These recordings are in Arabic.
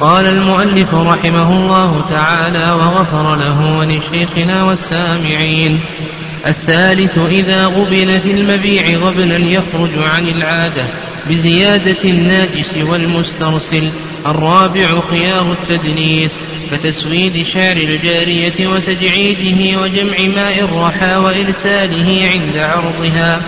قال المؤلف رحمه الله تعالى وغفر له ولشيخنا والسامعين. الثالث إذا غبن في المبيع غبنا يخرج عن العادة بزيادة الناجس والمسترسل. الرابع خيار التدنيس كتسويد شعر الجارية وتجعيده وجمع ماء الرحى وإرساله عند عرضها.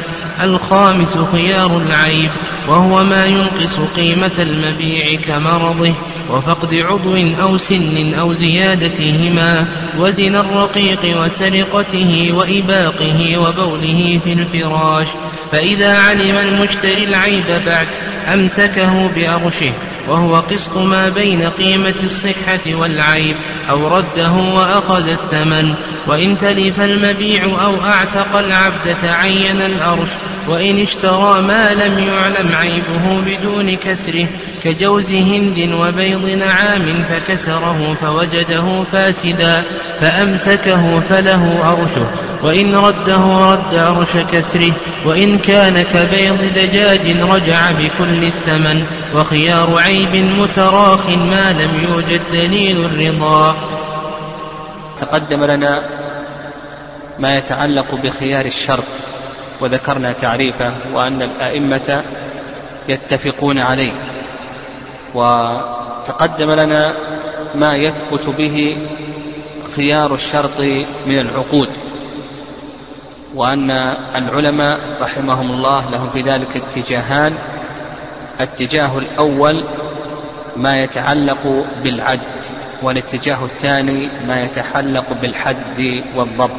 الخامس خيار العيب وهو ما ينقص قيمة المبيع كمرضه وفقد عضو أو سن أو زيادتهما وزن الرقيق وسرقته وإباقه وبوله في الفراش. فإذا علم المشتري العيب بعد أمسكه بأرشه وهو قسط ما بين قيمة الصحة والعيب أو رده وأخذ الثمن. وإن تلف المبيع أو أعتق العبد تعين الأرش وإن اشترى ما لم يعلم عيبه بدون كسره كجوز هند وبيض نعام فكسره فوجده فاسدا فأمسكه فله أرشه وإن رده رد عرش كسره وإن كان كبيض دجاج رجع بكل الثمن وخيار عيب متراخ ما لم يوجد دليل الرضا. تقدم لنا ما يتعلق بخيار الشرط وذكرنا تعريفه وأن الأئمة يتفقون عليه. وتقدم لنا ما يثبت به خيار الشرط من العقود وأن العلماء رحمهم الله لهم في ذلك اتجاهان. الاتجاه الأول ما يتعلق بالعد. والاتجاه الثاني ما يتعلق بالحد والضبط.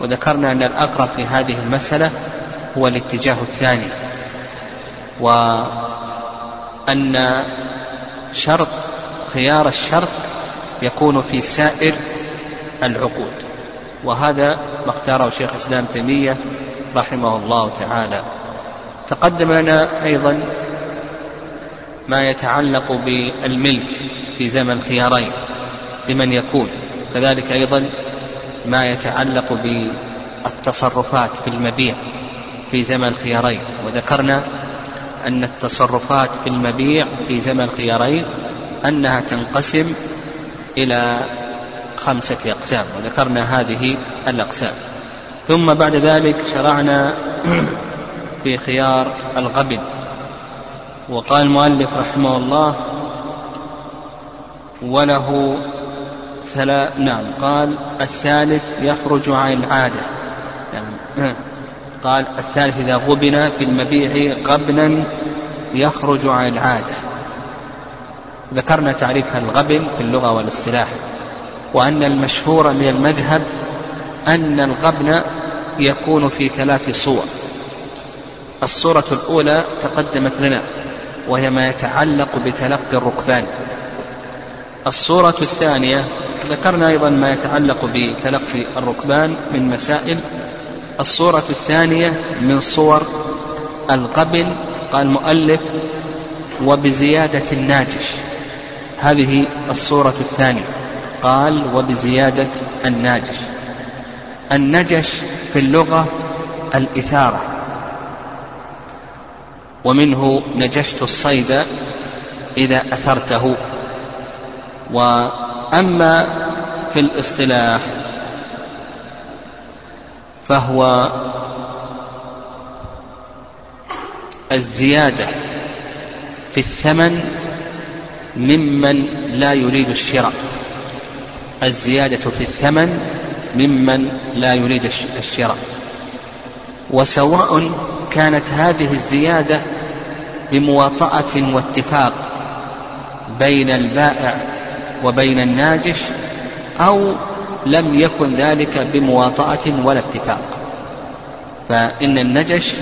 وذكرنا أن الأقرب في هذه المسألة هو الاتجاه الثاني وأن شرط خيار الشرط يكون في سائر العقود. وهذا ما اختاره شيخ الإسلام تيمية رحمه الله تعالى. تقدم لنا أيضا ما يتعلق بالملك في زمن الخيارين لمن يكون. كذلك أيضا ما يتعلق بالتصرفات في المبيع في زمن الخيارين وذكرنا أن التصرفات في المبيع في زمن الخيارين أنها تنقسم إلى خمسة أقسام وذكرنا هذه الأقسام. ثم بعد ذلك شرعنا في خيار الغبن. وقال المؤلف رحمه الله وله ثلاث نعم قال الثالث يخرج عن العادة. يعني قال الثالث إذا غبن في المبيع غبنا يخرج عن العادة. ذكرنا تعريف الغبن في اللغة والاصطلاح وأن المشهور من المذهب أن الغبن يكون في ثلاث صور. الصورة الأولى تقدمت لنا. وهي ما يتعلق بتلقي الركبان. الصورة الثانية ذكرنا أيضا ما يتعلق بتلقي الركبان من مسائل. الصورة الثانية من صور القبل قال المؤلف وبزيادة الناجش هذه الصورة الثانية قال وبزيادة الناجش النجش في اللغة الإثارة. ومنه نجشت الصيد إذا أثرته. وأما في الاصطلاح فهو الزيادة في الثمن ممن لا يريد الشراء. الزيادة في الثمن ممن لا يريد الشراء. وسواء كانت هذه الزيادة بمواطأة واتفاق بين البائع وبين الناجش أو لم يكن ذلك بمواطأة ولا اتفاق. فإن النجش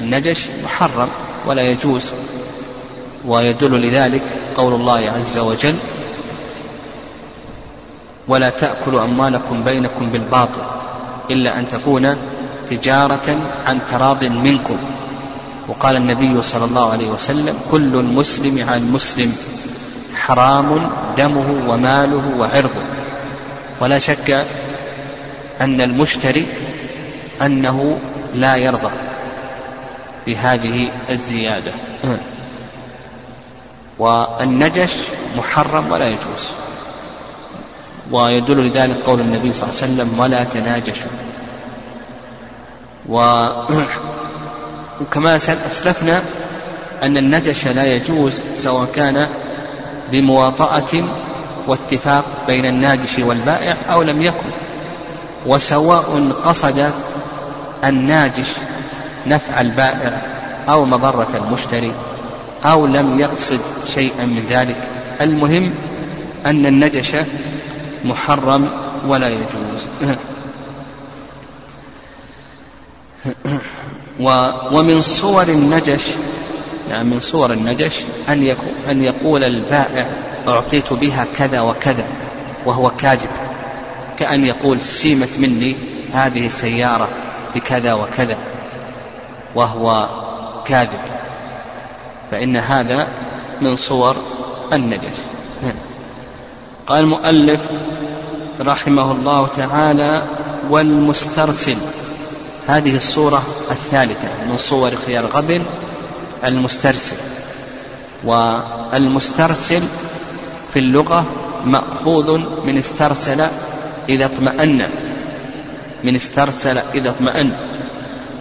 النجش محرم ولا يجوز ويدل لذلك قول الله عز وجل ولا تأكلوا أموالكم بينكم بالباطل إلا أن تكون تجارة عن تراض منكم. وقال النبي صلى الله عليه وسلم كل المسلم عن المسلم حرام دمه وماله وعرضه. ولا شك أن المشتري أنه لا يرضى بهذه الزيادة. والنجش محرم ولا يجوز. ويدل لذلك قول النبي صلى الله عليه وسلم ولا تناجشوا. وكما أسلفنا أن النجش لا يجوز سواء كان بمواطأة واتفاق بين الناجش والبائع أو لم يكن وسواء قصد الناجش نفع البائع أو مضرة المشتري أو لم يقصد شيئا من ذلك. المهم أن النجش محرم ولا يجوز. ومن صور النجش يعني من صور النجش أن, أن يقول البائع أعطيت بها كذا وكذا وهو كاذب. كأن يقول سيمت مني هذه السيارة بكذا وكذا وهو كاذب. فإن هذا من صور النجش. قال المؤلف رحمه الله تعالى والمسترسل. هذه الصورة الثالثة من صور خيار غبن المسترسل والمسترسل في اللغة مأخوذ من استرسل إذا اطمأن من استرسل إذا اطمأن.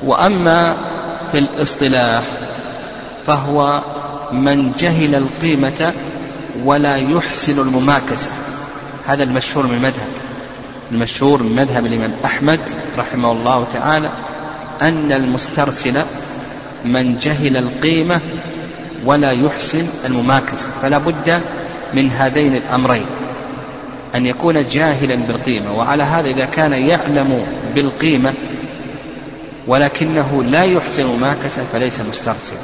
وأما في الاصطلاح فهو من جهل القيمة ولا يحسن المماكسة هذا المشهور من المذهب. المشهور من مذهب الإمام أحمد رحمه الله تعالى أن المسترسل من جهل القيمة ولا يحسن المماكسة فلا بد من هذين الأمرين. أن يكون جاهلا بالقيمة وعلى هذا إذا كان يعلم بالقيمة ولكنه لا يحسن المماكسة فليس مسترسلا.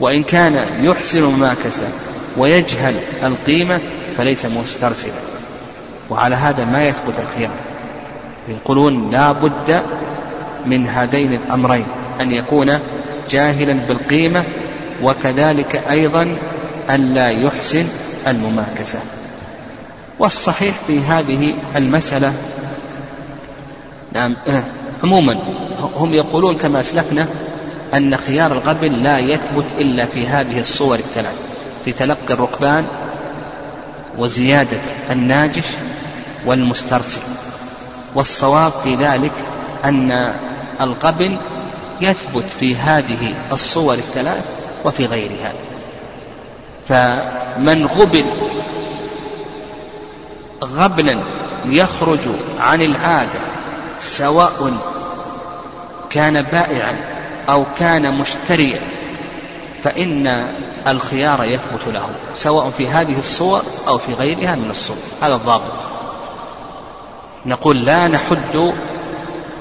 وإن كان يحسن المماكسة ويجهل القيمة فليس مسترسلا. وعلى هذا ما يثبت الخيار. يقولون لا بد من هذين الأمرين أن يكون جاهلا بالقيمة وكذلك أيضا ألا يحسن المماكسة. والصحيح في هذه المسألة نعم آه، عموما هم يقولون كما أسلفنا أن خيار الغبن لا يثبت إلا في هذه الصور الثلاث في تلقي الركبان وزيادة الناجش والمسترسل. والصواب في ذلك أن القبل يثبت في هذه الصور الثلاث وفي غيرها. فمن غبن غبنا يخرج عن العادة سواء كان بائعا أو كان مشتريا فإن الخيار يثبت له سواء في هذه الصور أو في غيرها من الصور. هذا الضابط. نقول لا نحد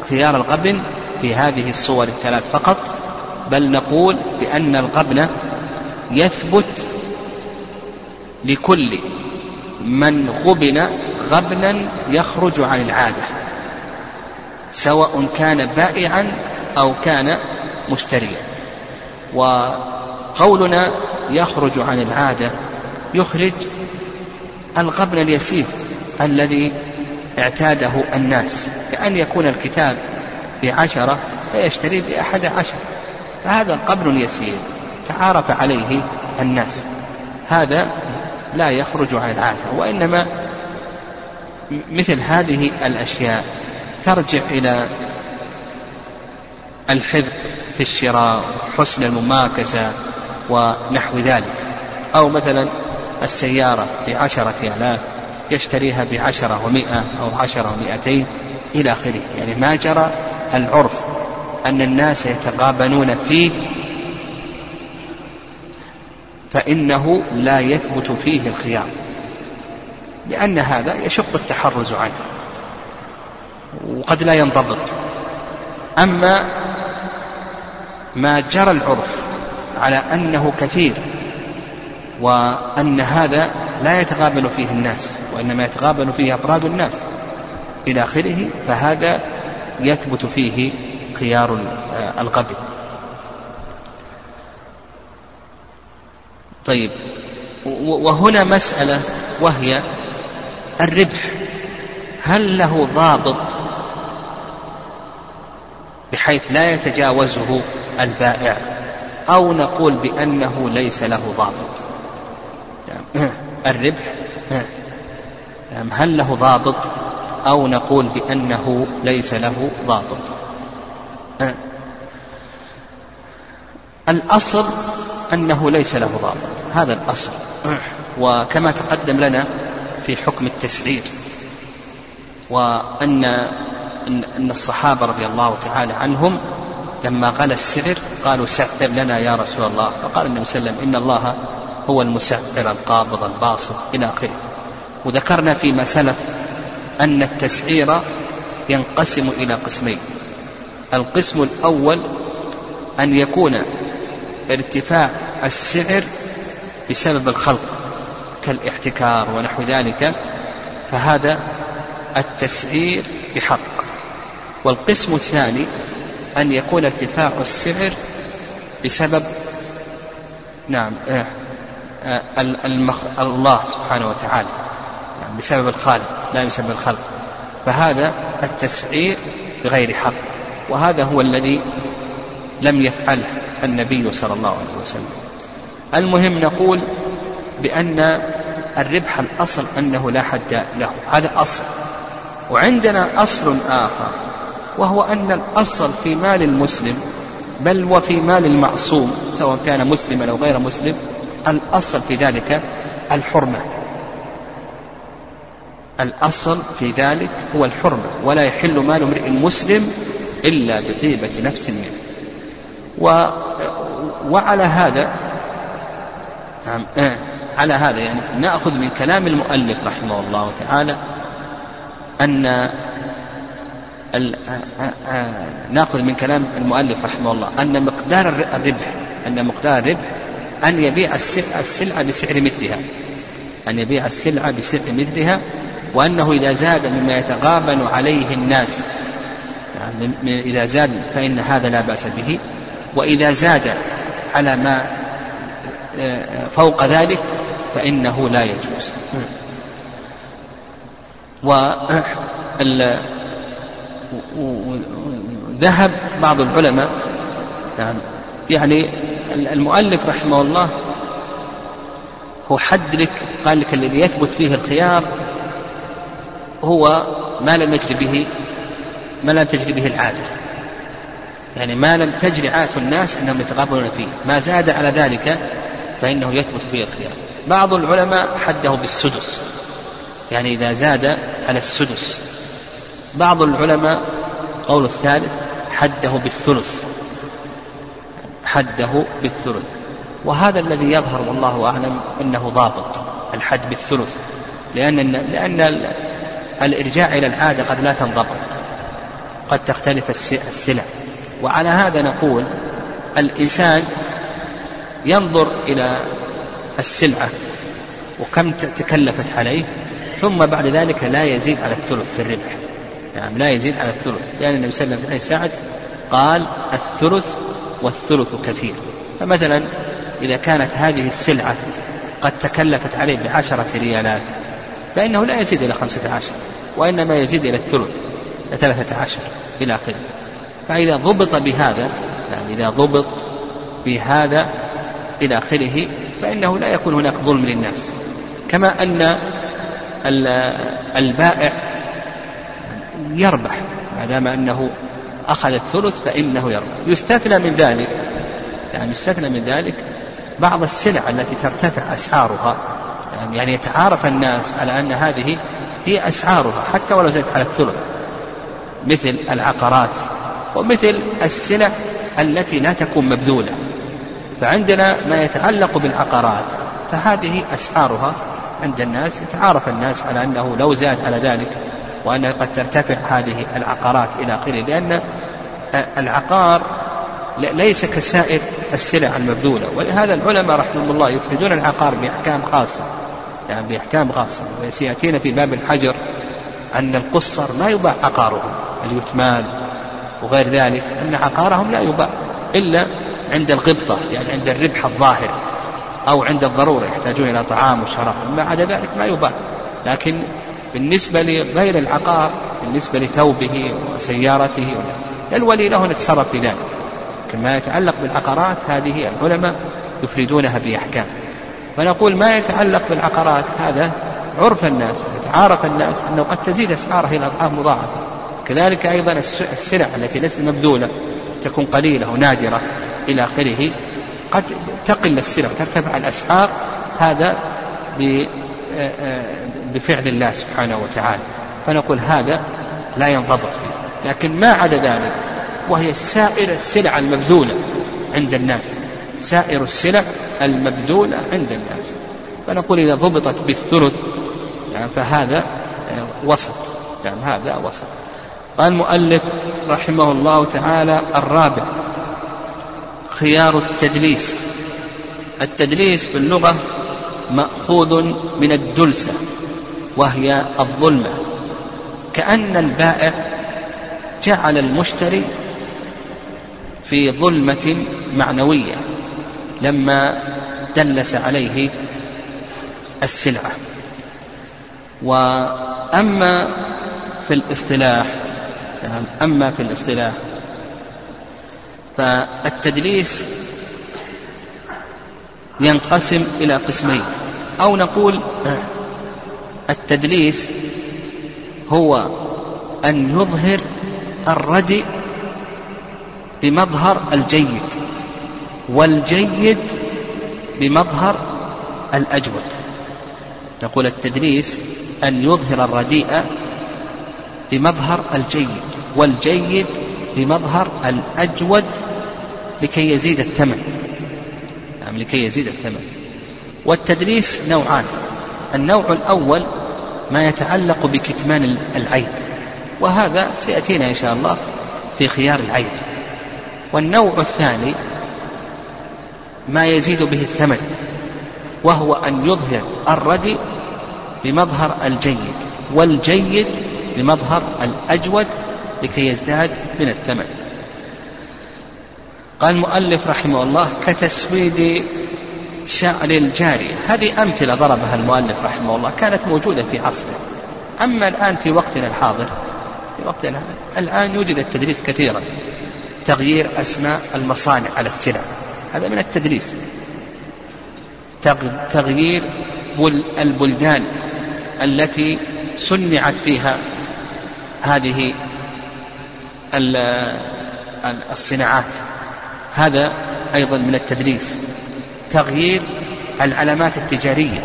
خيار الغبن في هذه الصور الثلاث فقط بل نقول بأن الغبن يثبت لكل من غبن غبنا يخرج عن العادة سواء كان بائعا أو كان مشتريا. وقولنا يخرج عن العادة يخرج الغبن اليسير الذي اعتاده الناس كأن يكون الكتاب بعشرة فيشتري بأحد عشر. فهذا قبل يسير تعارف عليه الناس. هذا لا يخرج عن العادة وإنما مثل هذه الأشياء ترجع إلى الحذق في الشراء حسن المماكسة ونحو ذلك. أو مثلا السيارة بعشرة آلاف يشتريها بعشرة ومائة أو عشرة ومائتين إلى آخره. يعني ما جرى العرف أن الناس يتغابنون فيه فإنه لا يثبت فيه الخيار لأن هذا يشق التحرز عنه وقد لا ينضبط. أما ما جرى العرف على أنه كثير وأن هذا لا يتغابن فيه الناس وإنما يتغابن فيه أفراد الناس. إلى آخره فهذا يثبت فيه خيار القبل طيب وهنا مسألة وهي الربح. هل له ضابط بحيث لا يتجاوزه البائع أو نقول بأنه ليس له ضابط؟ الربح هل له ضابط؟ أو نقول بأنه ليس له ضابط. الأصل أنه ليس له ضابط هذا الأصل. وكما تقدم لنا في حكم التسعير وأن أن الصحابة رضي الله تعالى عنهم لما غلى السعر قالوا سعر لنا يا رسول الله. فقال النبي صلى الله عليه وسلم إن الله هو المسعر القابض الباسط إلى آخره. وذكرنا فيما سلف أن التسعير ينقسم إلى قسمين. القسم الأول أن يكون ارتفاع السعر بسبب الخلق كالاحتكار ونحو ذلك فهذا التسعير بحق. والقسم الثاني أن يكون ارتفاع السعر بسبب نعم آه، المخ... الله سبحانه وتعالى. يعني بسبب الخالق لا بسبب الخلق. فهذا التسعير بغير حق. وهذا هو الذي لم يفعله النبي صلى الله عليه وسلم. المهم نقول بأن الربح الأصل أنه لا حد له. هذا أصل. وعندنا أصل آخر وهو أن الأصل في مال المسلم بل وفي مال المعصوم سواء كان مسلما أو غير مسلم الأصل في ذلك الحرمة. الأصل في ذلك هو الحرمة ولا يحل مال امرئ مسلم إلا بطيبة نفس منه. و وعلى هذا نعم آه على هذا يعني نأخذ من كلام المؤلف رحمه الله تعالى أن آه، آه، آه، نأخذ من كلام المؤلف رحمه الله أن مقدار الربح أن مقدار الربح أن يبيع السلعة بسعر مثلها. أن يبيع السلعة بسعر مثلها وأنه إذا زاد مما يتغابن عليه الناس. يعني إذا زاد فإن هذا لا بأس به. وإذا زاد على ما فوق ذلك فإنه لا يجوز. وذهب بعض العلماء يعني, يعني المؤلف رحمه الله هو حد لك قال لك الذي يثبت فيه الخيار هو ما لم يجري به ما لم تجري به العادة. يعني ما لم تجري عادة الناس أنهم يتقابلون فيه. ما زاد على ذلك فإنه يثبت فيه الخيار. بعض العلماء حده بالسدس. يعني إذا زاد على السدس. بعض العلماء قول الثالث حده بالثلث. حده بالثلث. وهذا الذي يظهر والله أعلم أنه ضابط الحد بالثلث. لأن لأن الإرجاع إلى العادة قد لا تنضبط قد تختلف السلع. وعلى هذا نقول الإنسان ينظر إلى السلعة وكم تكلفت عليه ثم بعد ذلك لا يزيد على الثلث في الربح. نعم لا يزيد على الثلث. لأن النبي صلى الله عليه وسلم قال الثلث والثلث كثير. فمثلا إذا كانت هذه السلعة قد تكلفت عليه بعشرة ريالات فإنه لا يزيد إلى خمسة عشر وإنما يزيد إلى الثلث إلى ثلاثة عشر إلى آخره. فإذا ضبط بهذا يعني إذا ضبط بهذا إلى آخره فإنه لا يكون هناك ظلم للناس. كما أن البائع يربح ما دام أنه أخذ الثلث فإنه يربح يستثنى من ذلك يعني يستثنى من ذلك بعض السلع التي ترتفع أسعارها. يعني يتعارف الناس على أن هذه هي أسعارها حتى ولو زادت على الثلث. مثل العقارات ومثل السلع التي لا تكون مبذولة. فعندنا ما يتعلق بالعقارات فهذه أسعارها عند الناس يتعارف الناس على أنه لو زاد على ذلك وأنها قد ترتفع هذه العقارات إلى آخره لأن العقار ليس كسائر السلع المبذولة. ولهذا العلماء رحمهم الله يفردون العقار بأحكام خاصة يعني بأحكام خاصة. وسيأتينا في باب الحجر أن القصر ما يباع عقارهم اليتمان وغير ذلك أن عقارهم لا يباع إلا عند الغبطة يعني عند الربح الظاهر أو عند الضرورة يحتاجون إلى طعام وشراب. ما عدا ذلك ما يباع. لكن بالنسبة لغير العقار بالنسبة لثوبه وسيارته الولي له أن يتصرف في ذلك. لكن ما يتعلق بالعقارات هذه العلماء يفردونها بأحكام. فنقول ما يتعلق بالعقارات هذا عرف الناس يتعارف الناس أنه قد تزيد أسعارها إلى أضعاف مضاعفة. كذلك أيضا السلع التي ليست مبذولة تكون قليلة ونادرة إلى آخره. قد تقل السلع وترتفع الأسعار. هذا بفعل الله سبحانه وتعالى. فنقول هذا لا ينضبط فيه. لكن ما عدا ذلك وهي سائر السلع المبذولة عند الناس. سائر السلع المبذولة عند الناس. فنقول إذا ضبطت بالثلث يعني فهذا آه، وسط. يعني هذا وسط. قال المؤلف رحمه الله تعالى الرابع خيار التدليس التدليس في اللغة مأخوذ من الدلسة. وهي الظلمة. كأن البائع جعل المشتري في ظلمة معنوية لما دلس عليه السلعة. وأما في الاصطلاح أما في الاصطلاح فالتدليس ينقسم إلى قسمين. أو نقول التدليس هو أن يظهر الردي بمظهر الجيد والجيد بمظهر الأجود. نقول التدليس أن يظهر الرديء بمظهر الجيد والجيد بمظهر الأجود لكي يزيد الثمن. نعم لكي يزيد الثمن. والتدليس نوعان. النوع الأول ما يتعلق بكتمان العيب وهذا سيأتينا إن شاء الله في خيار العيب. والنوع الثاني ما يزيد به الثمن وهو أن يظهر الردي بمظهر الجيد والجيد بمظهر الأجود لكي يزداد من الثمن. قال المؤلف رحمه الله كتسويد شعر الجارية هذه أمثلة ضربها المؤلف رحمه الله كانت موجودة في عصره. أما الآن في وقتنا الحاضر في وقتنا الآن يوجد التدريس كثيرا. تغيير أسماء المصانع على السلع. هذا من التدريس. تغيير البلدان التي صنعت فيها هذه الصناعات. هذا أيضا من التدريس. تغيير العلامات التجارية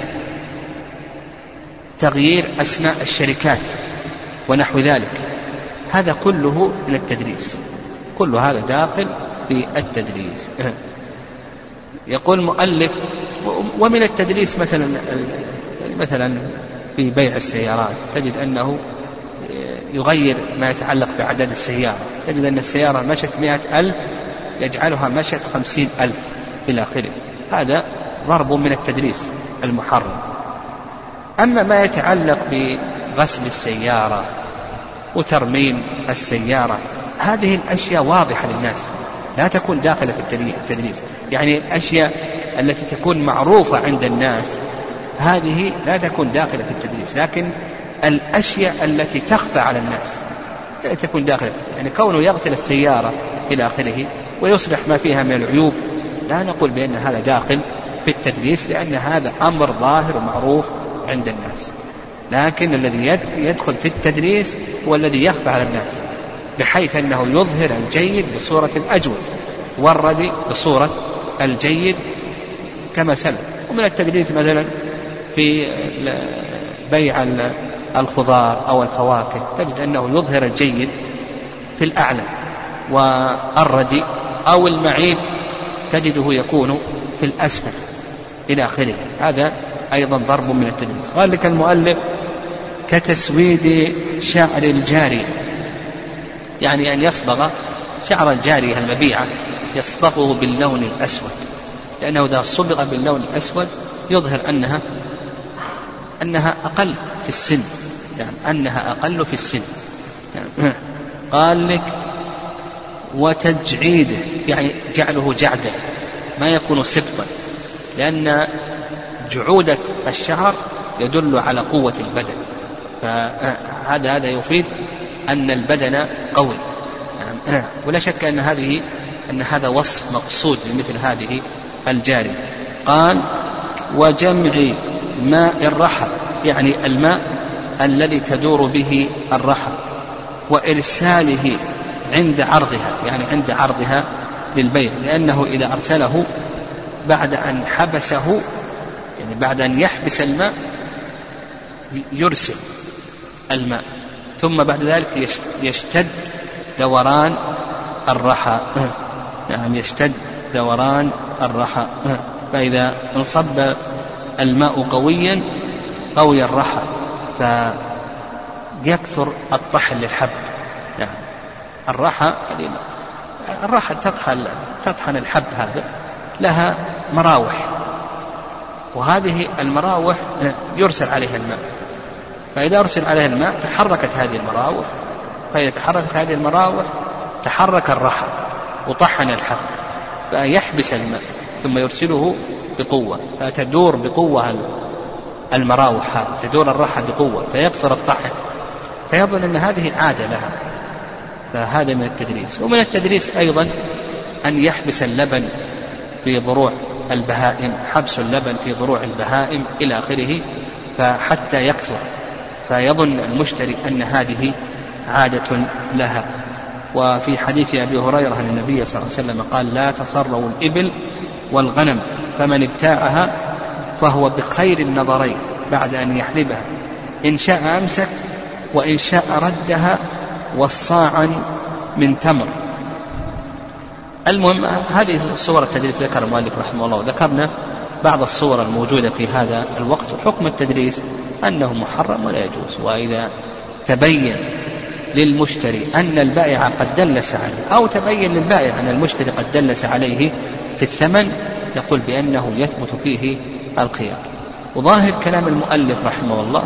تغيير أسماء الشركات ونحو ذلك. هذا كله من التدريس كل هذا داخل في التدريس. يقول المؤلف ومن التدريس مثلا مثلا في بيع السيارات تجد أنه يغير ما يتعلق بعدد السيارة. تجد أن السيارة مشت مئة ألف يجعلها مشت خمسين ألف إلى آخره. هذا ضرب من التدريس المحرم. أما ما يتعلق بغسل السيارة وترميم السيارة هذه الأشياء واضحة للناس. لا تكون داخلة في التدريس يعني الأشياء التي تكون معروفة عند الناس هذه لا تكون داخلة في التدريس لكن الأشياء التي تخفى على الناس لا تكون داخلة يعني كونه يغسل السيارة إلى آخره ويصلح ما فيها من العيوب لا نقول بأن هذا داخل في التدريس لأن هذا أمر ظاهر ومعروف عند الناس. لكن الذي يدخل في التدريس هو الذي يخفى على الناس بحيث أنه يظهر الجيد بصورة الأجود والردي بصورة الجيد كما سلف. ومن التدريس مثلا في بيع الخضار أو الفواكه تجد أنه يظهر الجيد في الأعلى والردي أو المعيب تجده يكون في الأسفل إلى آخره. هذا أيضا ضرب من التدريس قال لك المؤلف كتسويد شعر الجارية يعني أن يصبغ شعر الجارية المبيعة يصبغه باللون الأسود لأنه إذا صبغ باللون الأسود يظهر أنها أنها أقل في السن يعني أنها أقل في السن. يعني قال لك وتجعيده يعني جعله جعدا ما يكون سبطا لأن جعودة الشعر يدل على قوة البدن. فهذا هذا يفيد أن البدن قوي. ولا شك أن هذه أن هذا وصف مقصود لمثل هذه الجارية. قال وجمع ماء الرحى يعني الماء الذي تدور به الرحى وإرساله عند عرضها يعني عند عرضها للبيع لأنه إذا أرسله بعد أن حبسه يعني بعد أن يحبس الماء يرسل الماء. ثم بعد ذلك يشتد دوران الرحى. نعم يشتد دوران الرحى. فإذا انصب الماء قويا قوي الرحى فيكثر الطحن للحب. نعم. الرحى الرحى تطحن تطحن الحب هذا لها مراوح. وهذه المراوح يرسل عليها الماء. فإذا أرسل عليها الماء تحركت هذه المراوح. فإذا تحركت هذه المراوح تحرك الرحى وطحن الحب. فيحبس الماء ثم يرسله بقوة. فتدور بقوة المراوح تدور الرحى بقوة فيكثر الطحن. فيظن أن هذه عادة لها. فهذا من التدريس. ومن التدريس أيضا أن يحبس اللبن في ضروع البهائم حبس اللبن في ضروع البهائم إلى آخره فحتى يكثر فيظن المشتري أن هذه عادة لها. وفي حديث أبي هريرة أن النبي صلى الله عليه وسلم قال لا تصروا الإبل والغنم فمن ابتاعها فهو بخير النظرين بعد أن يحلبها إن شاء أمسك وإن شاء ردها والصاعا من تمر. المهم هذه صور التدريس ذكر المؤلف رحمه الله. وذكرنا بعض الصور الموجودة في هذا الوقت. وحكم التدريس أنه محرم ولا يجوز. وإذا تبين للمشتري أن البائع قد دلس عليه أو تبين للبائع أن المشتري قد دلس عليه في الثمن يقول بأنه يثبت فيه الخيار. وظاهر كلام المؤلف رحمه الله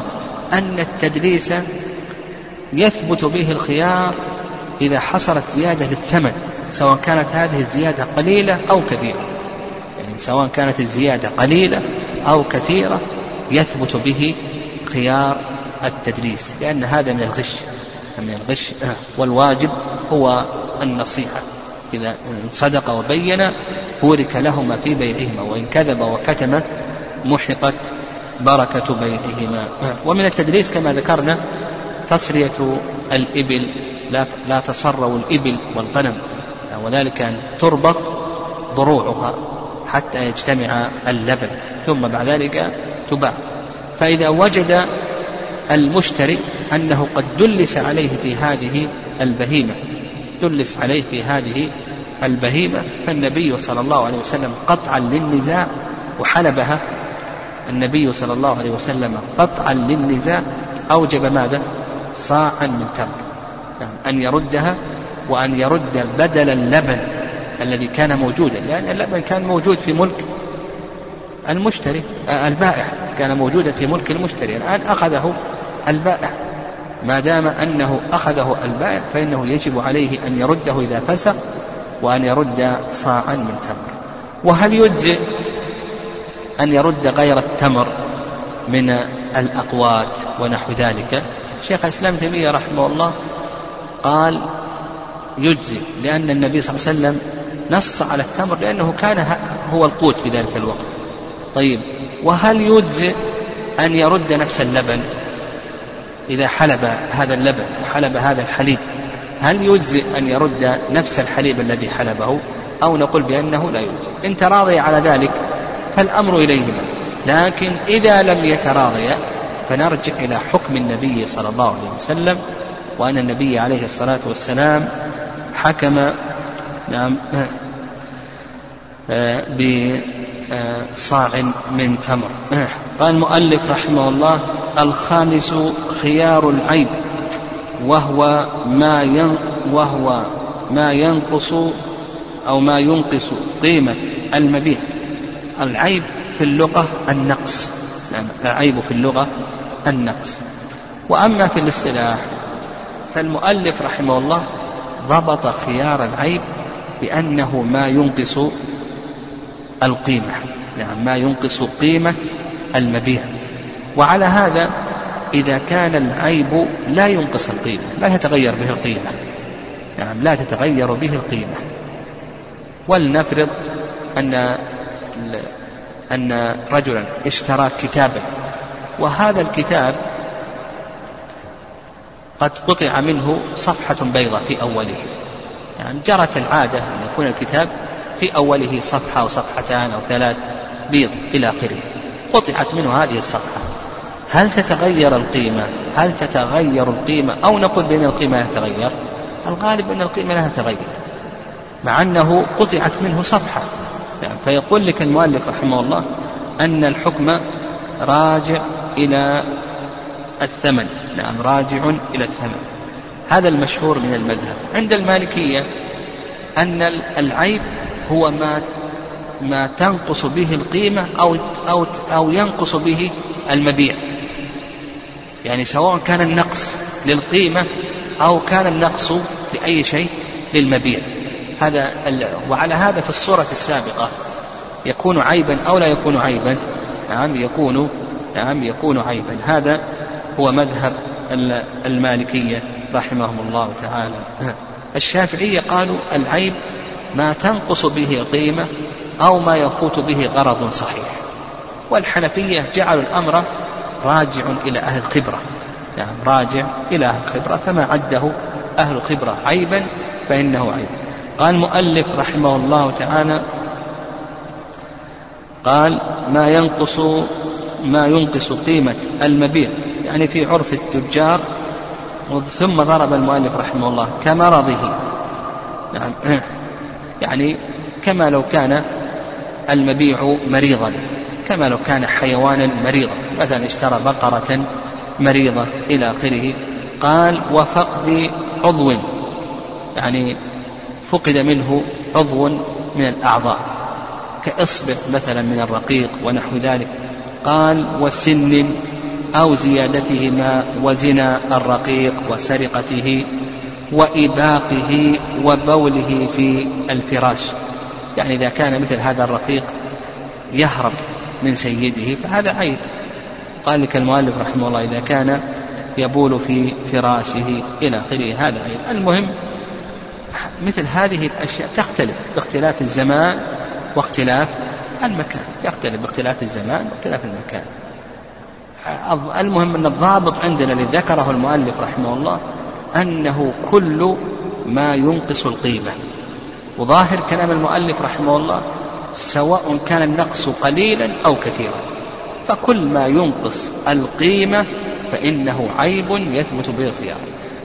أن التدليس يثبت به الخيار إذا حصلت زيادة للثمن سواء كانت هذه الزيادة قليلة أو كثيرة. يعني سواء كانت الزيادة قليلة أو كثيرة يثبت به خيار التدريس لأن هذا من الغش. من الغش والواجب هو النصيحة. إذا صدق وبين بورك لهما في بيعهما وإن كذب وكتم محقت بركة بيعهما ومن التدريس كما ذكرنا تصرية الإبل لا لا تصروا الإبل والغنم. وذلك أن تربط ضروعها حتى يجتمع اللبن ثم بعد ذلك تباع. فإذا وجد المشتري أنه قد دلس عليه في هذه البهيمة دلس عليه في هذه البهيمة فالنبي صلى الله عليه وسلم قطعا للنزاع وحلبها. النبي صلى الله عليه وسلم قطعا للنزاع. أوجب ماذا؟ صاعا من تمر. يعني أن يردها وأن يرد بدل اللبن الذي كان موجودا. لأن اللبن كان موجود في ملك المشتري آه، البائع كان موجودا في ملك المشتري. الآن أخذه البائع. ما دام أنه أخذه البائع فإنه يجب عليه أن يرده إذا فسق وأن يرد صاعا من تمر. وهل يجزئ أن يرد غير التمر من الأقوات ونحو ذلك؟ شيخ الإسلام تيمية رحمه الله قال يجزي لأن النبي صلى الله عليه وسلم نص على التمر لأنه كان هو القوت في ذلك الوقت. طيب وهل يجزئ أن يرد نفس اللبن إذا حلب هذا اللبن وحلب هذا الحليب؟ هل يجزئ أن يرد نفس الحليب الذي حلبه؟ أو نقول بأنه لا يجزئ إن تراضي على ذلك فالأمر إليهما. لكن إذا لم يتراضيا فنرجع إلى حكم النبي صلى الله عليه وسلم وأن النبي عليه الصلاة والسلام حكم نعم بصاع من تمر. قال المؤلف رحمه الله الخامس خيار العيب وهو ما وهو ما ينقص أو ما ينقص قيمة المبيع. العيب في اللغة النقص. العيب في اللغة النقص. وأما في الاصطلاح فالمؤلف رحمه الله ضبط خيار العيب بأنه ما ينقص القيمة نعم ما ينقص قيمة المبيع. وعلى هذا إذا كان العيب لا ينقص القيمة لا يتغير به القيمة نعم لا تتغير به القيمة. ولنفرض أن أن رجلا اشترى كتابا. وهذا الكتاب قد قطع منه صفحة بيضاء في أوله. يعني جرت العادة أن يكون الكتاب في أوله صفحة أو صفحتان أو ثلاث بيض إلى آخره. قطعت منه هذه الصفحة. هل تتغير القيمة؟ هل تتغير القيمة؟ أو نقول بأن القيمة لا تتغير الغالب أن القيمة لا تتغير مع أنه قطعت منه صفحة. فيقول لك المؤلف رحمه الله أن الحكم راجع إلى الثمن. نعم راجع إلى الثمن. هذا المشهور من المذهب. عند المالكية أن العيب هو ما ما تنقص به القيمة أو أو أو ينقص به المبيع. يعني سواء كان النقص للقيمة أو كان النقص لأي شيء للمبيع. هذا وعلى هذا في الصورة السابقة يكون عيبا أو لا يكون عيبا. نعم يكون نعم يكون عيبا. هذا هو مذهب المالكية رحمهم الله تعالى. الشافعية قالوا العيب ما تنقص به قيمة أو ما يفوت به غرض صحيح. والحنفية جعلوا الأمر راجع إلى أهل الخبرة. نعم راجع إلى أهل الخبرة. فما عده أهل الخبرة عيبا فإنه عيب. قال المؤلف رحمه الله تعالى قال ما ينقص ما ينقص قيمة المبيع يعني في عرف التجار ثم ضرب المؤلف رحمه الله كمرضه. نعم. يعني كما لو كان المبيع مريضا كما لو كان حيوانا مريضا مثلا اشترى بقرة مريضة إلى آخره قال وفقد عضو. يعني فقد منه عضو من الأعضاء كإصبع مثلا من الرقيق ونحو ذلك. قال وسن أو زيادتهما وزنا الرقيق وسرقته وإباقه وبوله في الفراش. يعني إذا كان مثل هذا الرقيق يهرب من سيده فهذا عيب. قال لك المؤلف رحمه الله إذا كان يبول في فراشه إلى آخره هذا عيب. المهم مثل هذه الأشياء تختلف باختلاف الزمان واختلاف المكان. يختلف باختلاف الزمان واختلاف المكان. المهم أن الضابط عندنا الذي ذكره المؤلف رحمه الله أنه كل ما ينقص القيمة. وظاهر كلام المؤلف رحمه الله سواء كان النقص قليلا أو كثيرا. فكل ما ينقص القيمة فإنه عيب يثبت به الخيار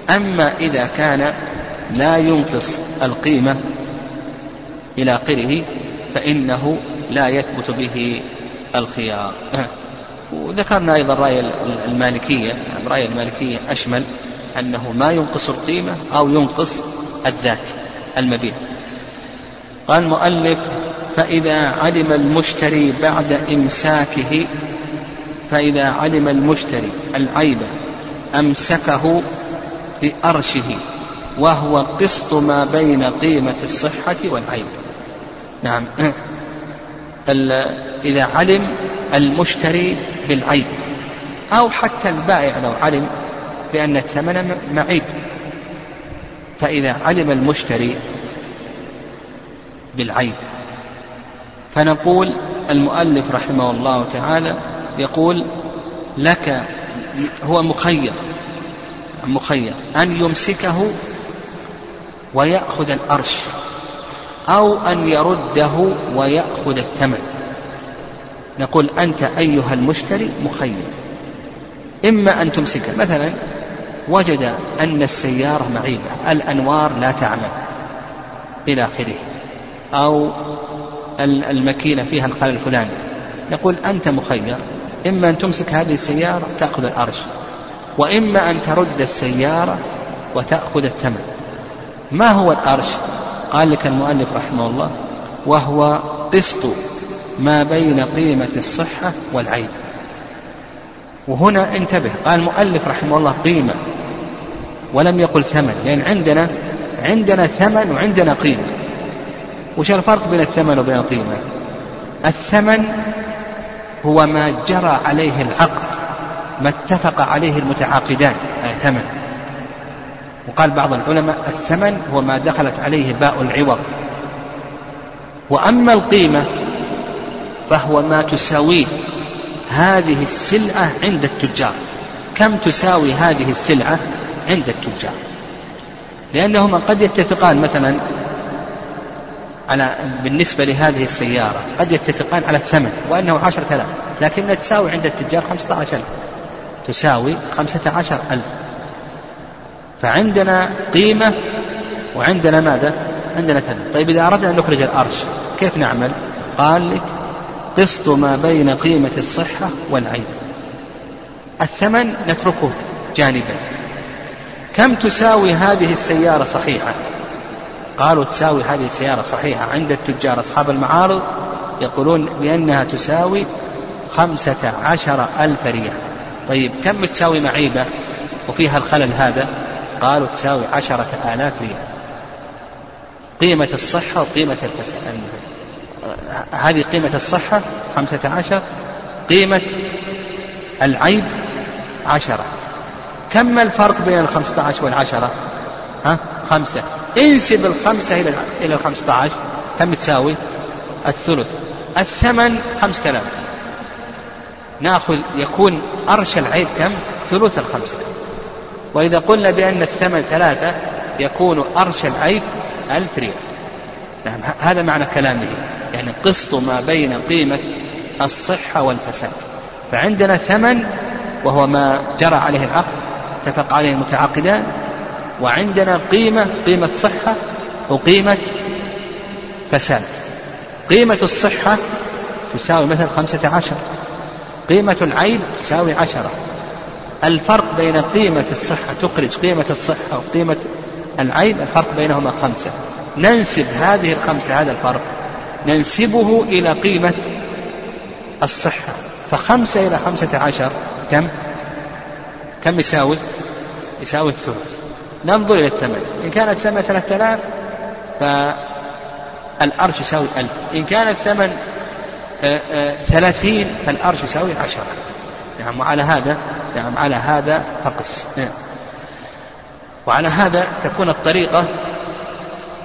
أما إذا كان لا ينقص القيمة إلى آخره فإنه لا يثبت به الخيار. وذكرنا أيضا رأي المالكية نعم، رأي المالكية أشمل أنه ما ينقص القيمة أو ينقص الذات المبيع. قال المؤلف فإذا علم المشتري بعد إمساكه فإذا علم المشتري العيب أمسكه بأرشه وهو قسط ما بين قيمة الصحة والعيب نعم. إذا علم المشتري بالعيب. أو حتى البائع لو علم بأن الثمن معيب. فإذا علم المشتري بالعيب. فنقول المؤلف رحمه الله تعالى يقول لك هو مخير. مخير أن يمسكه ويأخذ الأرش أو أن يرده ويأخذ الثمن. نقول أنت أيها المشتري مخير. إما أن تمسكه مثلا وجد أن السيارة معيبة الأنوار لا تعمل إلى آخره أو الماكينة فيها الخلل الفلاني. نقول أنت مخير إما أن تمسك هذه السيارة تأخذ الأرش. وإما أن ترد السيارة وتأخذ الثمن. ما هو الأرش؟ قال لك المؤلف رحمه الله وهو قسط ما بين قيمة الصحة والعيب وهنا انتبه قال المؤلف رحمه الله قيمة ولم يقل ثمن لأن عندنا عندنا ثمن وعندنا قيمة. وش الفرق بين الثمن وبين القيمة؟ الثمن هو ما جرى عليه العقد. ما اتفق عليه المتعاقدان يعني ثمن وقال بعض العلماء الثمن هو ما دخلت عليه باء العوض. وأما القيمة فهو ما تساويه هذه السلعة عند التجار. كم تساوي هذه السلعة عند التجار؟ لأنهما قد يتفقان مثلا على بالنسبة لهذه السيارة قد يتفقان على الثمن وأنه عشرة آلاف لكنها تساوي عند التجار خمسة عشر تساوي خمسة عشر ألف. فعندنا قيمة وعندنا ماذا؟ عندنا ثمن. طيب إذا أردنا أن نخرج الأرش كيف نعمل؟ قال لك قسط ما بين قيمة الصحة والعيب الثمن نتركه جانبا. كم تساوي هذه السيارة صحيحة؟ قالوا تساوي هذه السيارة صحيحة عند التجار. أصحاب المعارض يقولون بأنها تساوي خمسة عشر ألف ريال. طيب كم تساوي معيبة وفيها الخلل هذا؟ قالوا تساوي عشرة آلاف ريال. قيمة الصحة وقيمة الفساد. هذه قيمة الصحة خمسة عشر قيمة العيب عشرة. كم الفرق بين الخمسة عشر والعشرة؟ ها؟ خمسة. انسب الخمسة إلى إلى الخمسة عشر. كم تساوي؟ الثلث. الثمن خمسة آلاف. ناخذ يكون أرش العيب كم؟ ثلث الخمسة وإذا قلنا بأن الثمن ثلاثة يكون أرش العيب ألف ريال. نعم هذا معنى كلامه. يعني قسط ما بين قيمة الصحة والفساد. فعندنا ثمن وهو ما جرى عليه العقد اتفق عليه المتعاقدان. وعندنا قيمة قيمة صحة وقيمة فساد. قيمة الصحة تساوي مثلا خمسة عشر. قيمة العيب تساوي عشرة. الفرق بين قيمة الصحة تخرج قيمة الصحة وقيمة العيب الفرق بينهما خمسة. ننسب هذه الخمسة هذا الفرق ننسبه إلى قيمة الصحة. فخمسة إلى خمسة عشر كم؟ كم يساوي؟ يساوي الثلث. ننظر إلى الثمن. إن كان الثمن ثلاثة آلاف فالأرش يساوي ألف. إن كان الثمن ثلاثين فالأرش يساوي عشرة. نعم وعلى هذا نعم على هذا فقس. نعم وعلى هذا تكون الطريقة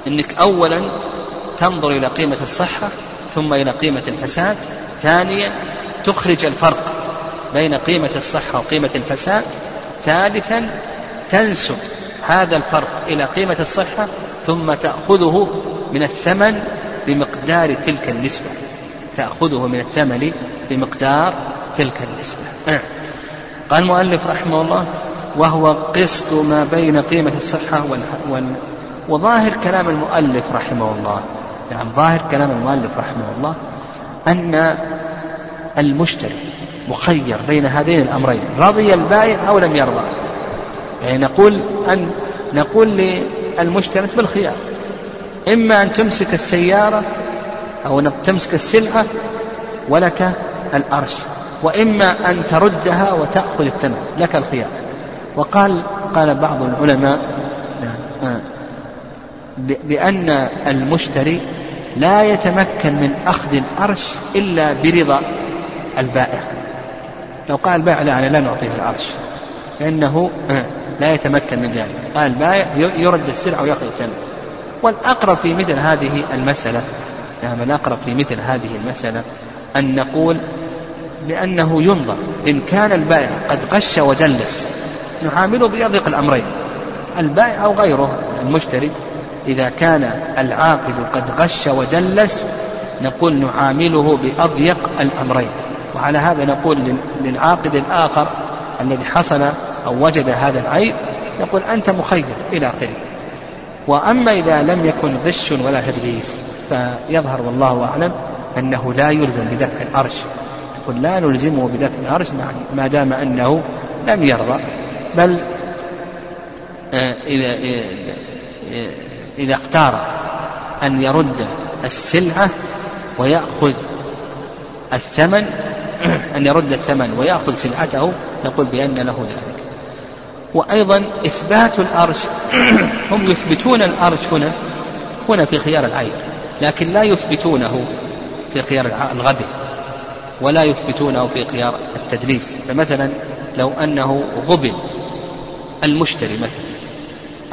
أنك أولا تنظر إلى قيمة الصحة ثم إلى قيمة الفساد. ثانيا تخرج الفرق بين قيمة الصحة وقيمة الفساد. ثالثا تنسب هذا الفرق إلى قيمة الصحة ثم تأخذه من الثمن بمقدار تلك النسبة. تأخذه من الثمن بمقدار تلك النسبة. قال المؤلف رحمه الله وهو قسط ما بين قيمة الصحة. وظاهر كلام المؤلف رحمه الله. نعم ظاهر كلام المؤلف رحمه الله أن المشتري مخير بين هذين الأمرين رضي البائع أو لم يرضى. يعني نقول أن نقول للمشتري بالخيار. إما أن تمسك السيارة أو تمسك السلعة ولك الأرش وإما أن تردها وتأخذ الثمن لك الخيار. وقال قال بعض العلماء آه، بأن المشتري لا يتمكن من أخذ الأرش إلا برضا البائع. لو قال البائع لا أنا لا نعطيه الأرش فإنه آه، لا يتمكن من ذلك. قال البائع يرد السلعة ويأخذ الثمن والأقرب في مثل هذه المسألة نعم الأقرب في مثل هذه المسألة. أن نقول بأنه ينظر إن كان البائع قد غش ودلس نعامله بأضيق الأمرين. البائع أو غيره المشتري إذا كان العاقد قد غش ودلس نقول نعامله بأضيق الأمرين. وعلى هذا نقول للعاقد الآخر الذي حصل أو وجد هذا العيب يقول أنت مخير إلى آخره. وأما إذا لم يكن غش ولا تدليس فيظهر والله أعلم أنه لا يلزم بدفع الأرش يقول لا نلزمه بدفع الأرش ما دام أنه لم يرضى. بل آه، إذا آه، إذا اختار أن يرد السلعة ويأخذ الثمن أن يرد الثمن ويأخذ سلعته نقول بأن له ذلك. وأيضا إثبات الأرش هم يثبتون الأرش هنا هنا في خيار العيب لكن لا يثبتونه في خيار الغبن ولا يثبتونه في خيار التدليس. فمثلا لو أنه غبن المشتري مثلا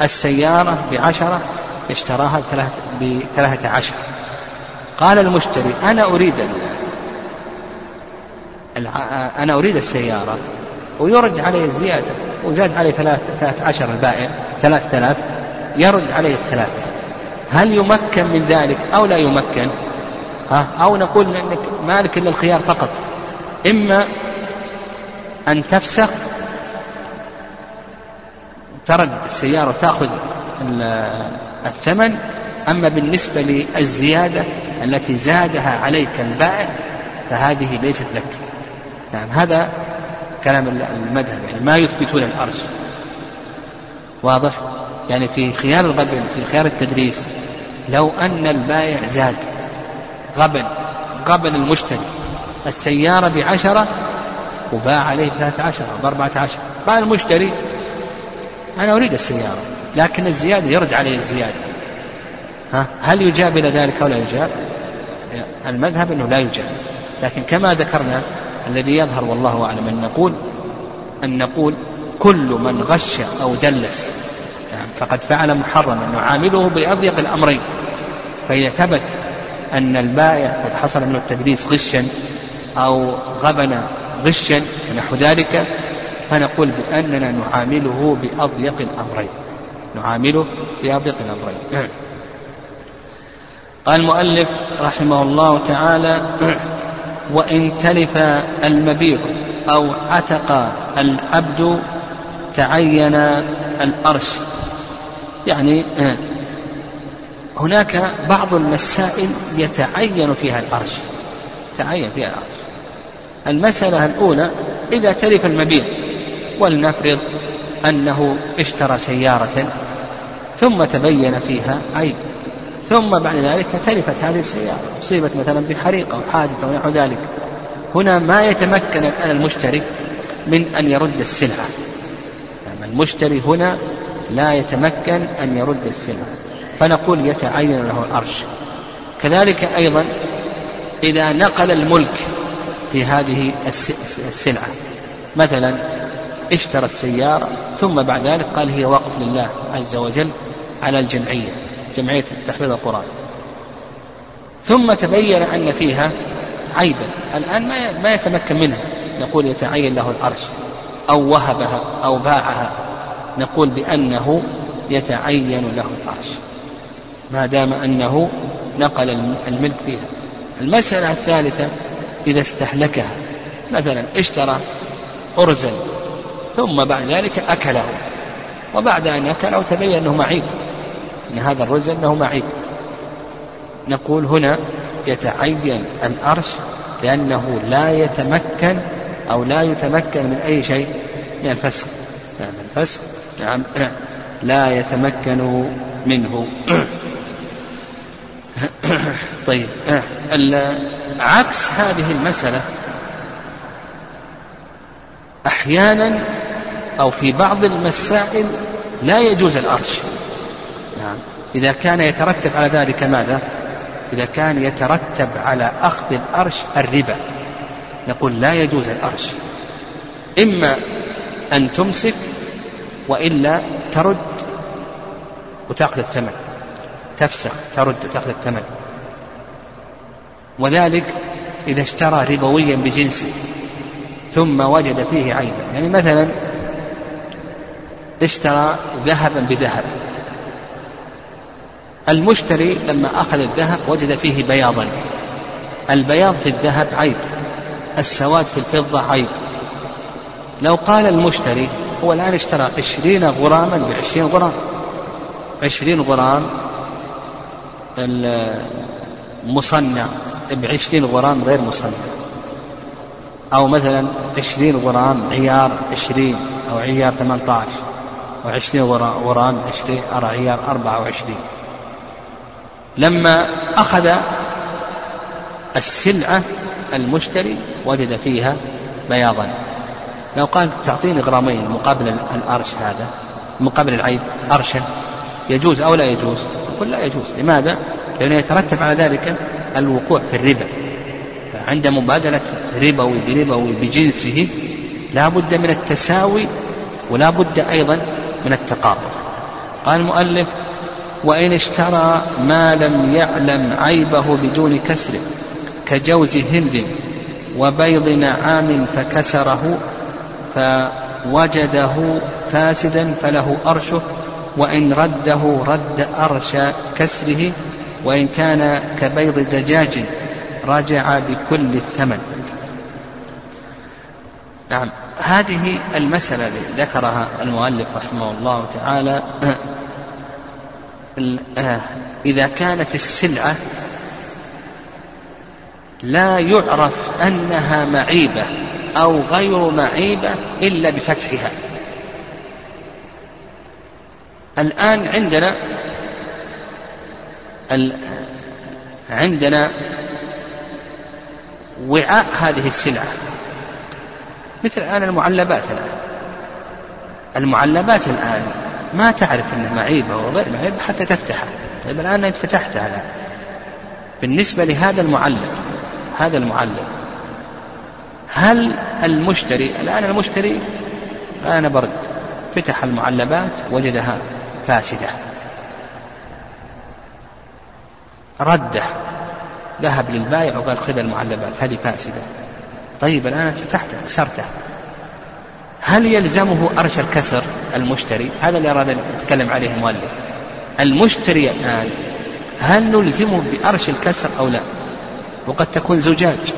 السيارة بعشرة اشتراها بثلاثة عشر. قال المشتري أنا أريد أنا أريد السيارة ويرد علي الزيادة وزاد علي ثلاثة عشر البائع ثلاثة آلاف يرد علي الثلاثة. هل يمكن من ذلك أو لا يمكن؟ ها؟ أو نقول أنك مالك إلا الخيار فقط. إما أن تفسخ ترد السيارة وتأخذ الثمن أما بالنسبة للزيادة التي زادها عليك البائع فهذه ليست لك. نعم هذا كلام المذهب يعني ما يثبتون الأرش واضح؟ يعني في خيار الغبن في خيار التدريس لو أن البائع زاد غبن غبن المشتري السيارة بعشرة وباع عليه ثلاثة عشر بأربعة عشر. قال المشتري أنا أريد السيارة لكن الزيادة يرد عليه الزيادة. ها؟ هل يجاب إلى ذلك أو لا يجاب؟ المذهب أنه لا يجاب. لكن كما ذكرنا الذي يظهر والله أعلم أن نقول أن نقول كل من غش أو دلس فقد فعل محرما نعامله بأضيق الأمرين. فإذا ثبت أن البائع قد حصل منه التدليس غشا أو غبن غشا ونحو ذلك فنقول بأننا نعامله بأضيق الأمرين. نعامله بأضيق الأمرين. قال المؤلف رحمه الله تعالى وإن تلف المبيع أو عتق العبد تعين الأرش. يعني هناك بعض المسائل يتعين فيها الأرش تعين فيها الأرش المسألة الأولى إذا تلف المبيع ولنفرض أنه اشترى سيارة ثم تبين فيها عيب ثم بعد ذلك تلفت هذه السيارة. أصيبت مثلا بحريق أو حادث أو نحو ذلك. هنا ما يتمكن الآن المشتري من أن يرد السلعة. المشتري هنا لا يتمكن أن يرد السلعة فنقول يتعين له الأرش. كذلك أيضا إذا نقل الملك في هذه السلعة. مثلا اشترى السيارة ثم بعد ذلك قال هي وقف لله عز وجل على الجمعية جمعية تحفيظ القرآن. ثم تبين أن فيها عيبا. الآن ما يتمكن منها. نقول يتعين له العرش أو وهبها أو باعها. نقول بأنه يتعين له العرش. ما دام أنه نقل الملك فيها. المسألة الثالثة إذا استهلكها. مثلا اشترى أرزا ثم بعد ذلك أكله. وبعد أن أكله تبين أنه معيب. أن هذا الرز أنه معيب. نقول هنا يتعين الأرش لأنه لا يتمكن أو لا يتمكن من أي شيء من الفسق نعم الفسق نعم. لا يتمكن منه. طيب. عكس هذه المسألة. أحيانا أو في بعض المسائل لا يجوز الأرش نعم. إذا كان يترتب على ذلك ماذا؟ إذا كان يترتب على أخذ الأرش الربا. نقول لا يجوز الأرش إما أن تمسك وإلا ترد وتأخذ الثمن. تفسخ ترد وتأخذ الثمن. وذلك إذا اشترى ربويا بجنسه ثم وجد فيه عيبا. يعني مثلا اشترى ذهبا بذهب. المشتري لما أخذ الذهب وجد فيه بياضا. البياض في الذهب عيب السواد في الفضة عيب. لو قال المشتري هو الآن اشترى عشرين غراما بعشرين غرام. عشرين غرام المصنع بعشرين غرام غير مصنع. أو مثلا عشرين غرام عيار عشرين أو عيار ثمانية عشر أو عشرين غرام عشرين عيار أربعة وعشرين لما أخذ السلعة المشتري وجد فيها بياضا. لو قال تعطيني غرامين مقابل الأرش هذا مقابل العيب أرشا يجوز أو لا يجوز؟ يقول لا يجوز. لماذا؟ لأنه يترتب على ذلك الوقوع في الربا. عند مبادلة ربوي بربوي بجنسه لا بد من التساوي ولا بد أيضا من التقابض. قال المؤلف وإن اشترى ما لم يعلم عيبه بدون كسر كجوز هند وبيض نعام فكسره فوجده فاسدا فله أرشه وإن رده رد أرش كسره وإن كان كبيض دجاج رجع بكل الثمن. نعم هذه المسألة التي ذكرها المؤلف رحمه الله تعالى آه، إذا كانت السلعة لا يعرف أنها معيبة. أو غير معيبة إلا بفتحها. الآن عندنا عندنا وعاء هذه السلعة. مثل الآن المعلبات الآن. المعلبات الآن ما تعرف أنها معيبة وغير معيبة حتى تفتحها. طيب الآن أنت فتحتها الآن بالنسبة لهذا المعلب هذا المعلب هل المشتري الآن المشتري أنا برد فتح المعلبات وجدها فاسدة. رده ذهب للبائع وقال خذ المعلبات هذه فاسدة. طيب الآن أنت فتحته كسرته هل يلزمه أرش الكسر المشتري؟ هذا اللي أراد يتكلم عليه المؤلف. المشتري الآن هل نلزمه بأرش الكسر أو لا؟ وقد تكون زجاج.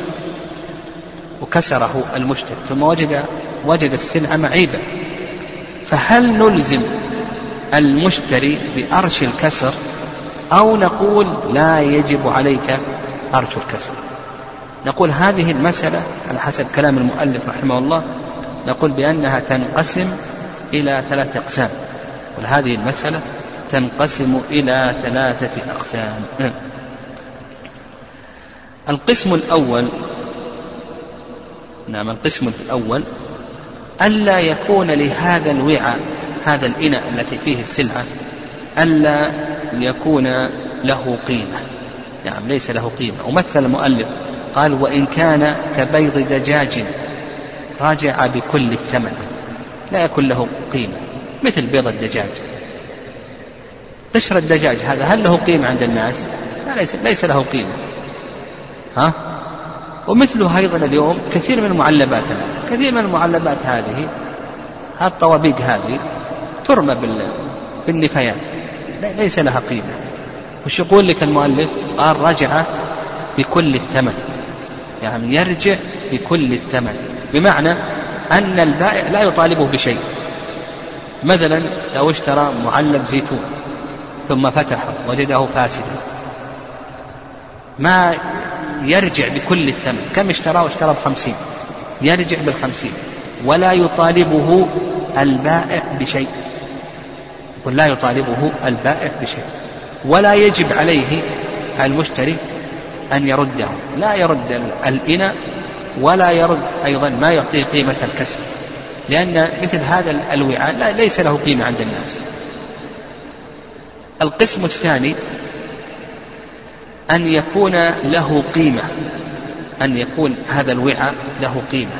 وكسره المشتري ثم وجد وجد السلعة معيبة. فهل نلزم المشتري بأرش الكسر أو نقول لا يجب عليك أرش الكسر؟ نقول هذه المسألة على حسب كلام المؤلف رحمه الله نقول بأنها تنقسم إلى ثلاثة أقسام. وهذه المسألة تنقسم إلى ثلاثة أقسام. القسم الأول نعم القسم الأول ألا يكون لهذا الوعاء هذا الإناء التي فيه السلعة ألا يكون له قيمة. نعم ليس له قيمة. ومثل المؤلف قال وإن كان كبيض دجاج راجع بكل الثمن لا يكون له قيمة. مثل بيض الدجاج. قشر الدجاج هذا هل له قيمة عند الناس؟ لا ليس, ليس له قيمة. ها؟ ومثله أيضا اليوم كثير من المعلبات كثير من المعلبات هذه الطوابيق هذه ترمى بالنفايات. ليس لها قيمة. وش يقول لك المؤلف؟ قال رجع بكل الثمن. يعني يرجع بكل الثمن. بمعنى أن البائع لا يطالبه بشيء. مثلا لو اشترى معلب زيتون ثم فتحه وجده فاسدا. ما يرجع بكل الثمن. كم اشتراه؟ اشتراه بخمسين. يرجع بالخمسين. ولا يطالبه البائع بشيء. يقول لا يطالبه البائع بشيء. ولا يجب عليه المشتري أن يرده. لا يرد الإناء ولا يرد أيضا ما يعطيه قيمة الكسب. لأن مثل هذا الوعاء ليس له قيمة عند الناس. القسم الثاني أن يكون له قيمة أن يكون هذا الوعاء له قيمة.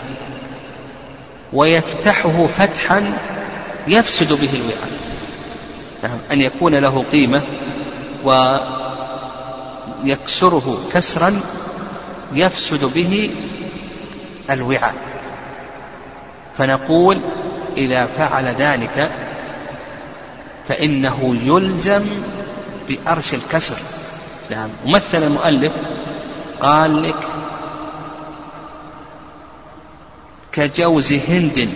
ويفتحه فتحا يفسد به الوعاء. نعم أن يكون له قيمة ويكسره كسرا يفسد به الوعاء. فنقول إذا فعل ذلك فإنه يلزم بأرش الكسر. نعم. ومثل المؤلف قال لك كجوز هند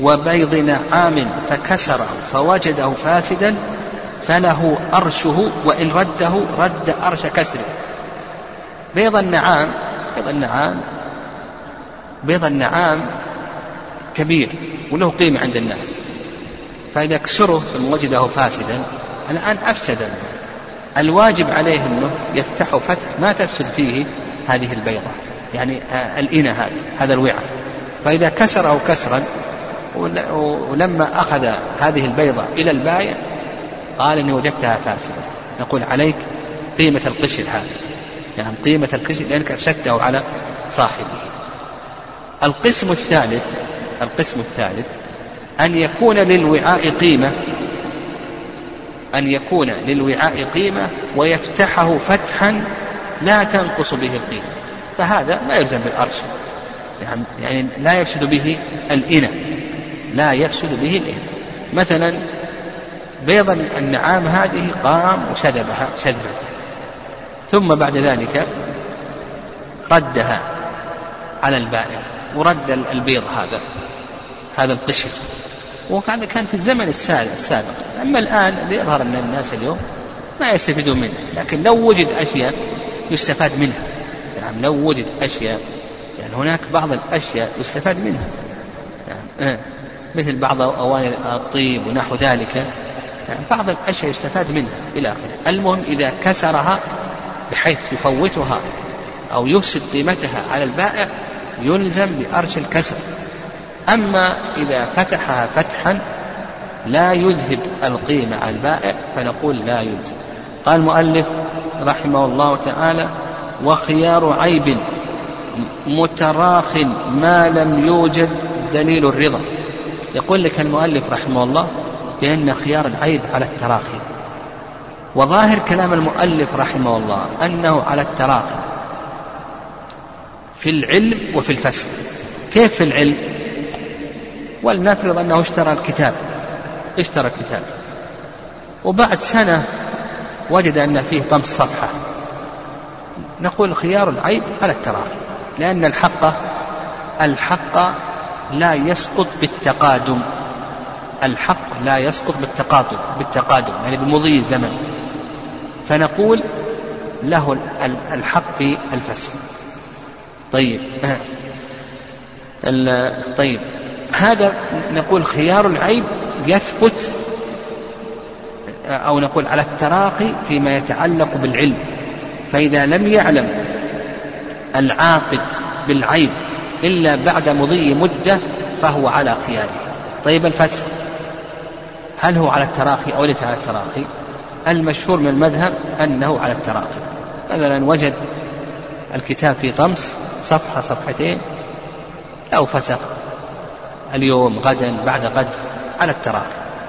وبيض نعام فكسره فوجده فاسدا فله أرشه وإن رده رد أرش كسره. بيض النعام بيض النعام بيض النعام كبير وله قيمة عند الناس. فإذا كسره ثم وجده فاسدا الآن أفسد. الواجب عليه أنه يفتحه فتح ما تفسد فيه هذه البيضة يعني آه، الإناء هذا هذا الوعاء فإذا كسره كسرا ولما أخذ هذه البيضة إلى البائع قال إني وجدتها فاسدة. نقول عليك قيمة القشر هذا يعني قيمة القشر لأنك أفسدته على صاحبه. القسم الثالث القسم الثالث أن يكون للوعاء قيمة أن يكون للوعاء قيمة ويفتحه فتحا لا تنقص به القيمة. فهذا ما يلزم بالأرش. يعني, يعني لا يفسد به الإنى لا يفسد به الإنى مثلا بيض النعام هذه قام وشذبها شذبا ثم بعد ذلك ردها على البائع. ورد البيض هذا هذا القشر. وهذا كان في الزمن السابق أما الآن يظهر أن الناس اليوم ما يستفيدون منه لكن لو وجد أشياء يستفاد منها. يعني لو وجد أشياء يعني هناك بعض الأشياء يستفاد منها. يعني مثل بعض أواني الطيب ونحو ذلك. يعني بعض الأشياء يستفاد منها إلى آخره. المهم إذا كسرها بحيث يفوتها أو يفسد قيمتها على البائع يلزم بأرش الكسر. أما إذا فتحها فتحا لا يذهب القيمة على البائع فنقول لا يلزم. قال المؤلف رحمه الله تعالى وخيار عيب متراخ ما لم يوجد دليل الرضا. يقول لك المؤلف رحمه الله بأن خيار العيب على التراخي. وظاهر كلام المؤلف رحمه الله أنه على التراخي في العلم وفي الفسق. كيف في العلم؟ ولنفرض أنه اشترى الكتاب. اشترى الكتاب. وبعد سنة وجد أن فيه طمس صفحة. نقول خيار العيب على التراخي لأن الحق الحق لا يسقط بالتقادم. الحق لا يسقط بالتقادم بالتقادم يعني بمضي الزمن. فنقول له الحق في الفسخ طيب. طيب. هذا نقول خيار العيب يثبت أو نقول على التراخي فيما يتعلق بالعلم. فإذا لم يعلم العاقد بالعيب إلا بعد مضي مدة فهو على خياره. طيب الفسخ هل هو على التراخي أو ليس على التراخي؟ المشهور من المذهب أنه على التراخي. مثلا وجد الكتاب في طمس صفحة صفحتين أو فسخ اليوم غدا بعد غد على التراخي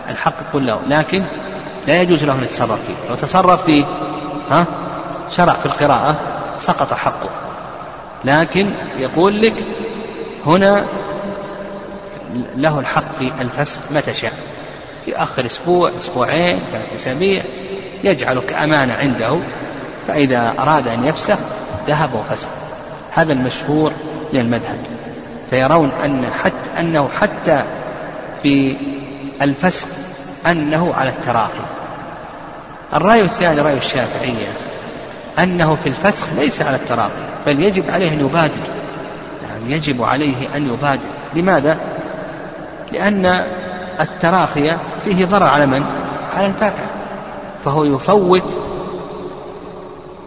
الحق يقول له لكن لا يجوز له أن يتصرف فيه. لو تصرف فيه ها شرع في القراءة سقط حقه. لكن يقول لك هنا له الحق في الفسخ متى شاء. يؤخر أسبوع أسبوعين ثلاثة أسابيع يجعلك أمانة عنده. فإذا أراد أن يفسخ ذهب وفسخ هذا المشهور للمذهب فيرون أن حتى أنه حتى في الفسخ أنه على التراخي الرأي الثاني رأي الشافعية أنه في الفسخ ليس على التراخي بل يجب عليه أن يبادر. يعني يجب عليه أن يبادر. لماذا؟ لأن التراخي فيه ضرر على من؟ على البائع فهو يفوت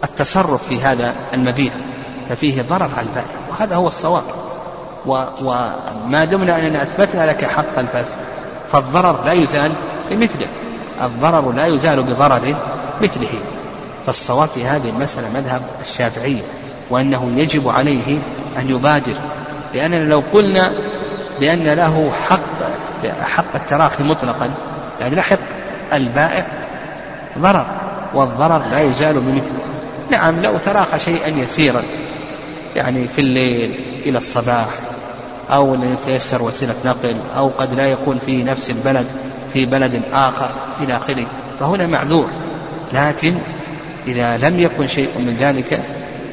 التصرف في هذا المبيع ففيه ضرر على البائع وهذا هو الصواب. وما دمنا أننا أثبتنا لك حق الفسخ فالضرر لا يزال بمثله. الضرر لا يزال بضرر مثله. فالصواب في هذه المسألة مذهب الشافعية وأنه يجب عليه أن يبادر. لأننا لو قلنا بأن له حق حق التراخي مطلقا يعني لحق البائع ضرر. والضرر لا يزال بمثله. نعم لو تراخى شيئا يسيرا يعني في الليل إلى الصباح أو يتيسر وسيلة نقل أو قد لا يكون في نفس البلد في بلد آخر إلى آخره. فهنا معذور. لكن إذا لم يكن شيء من ذلك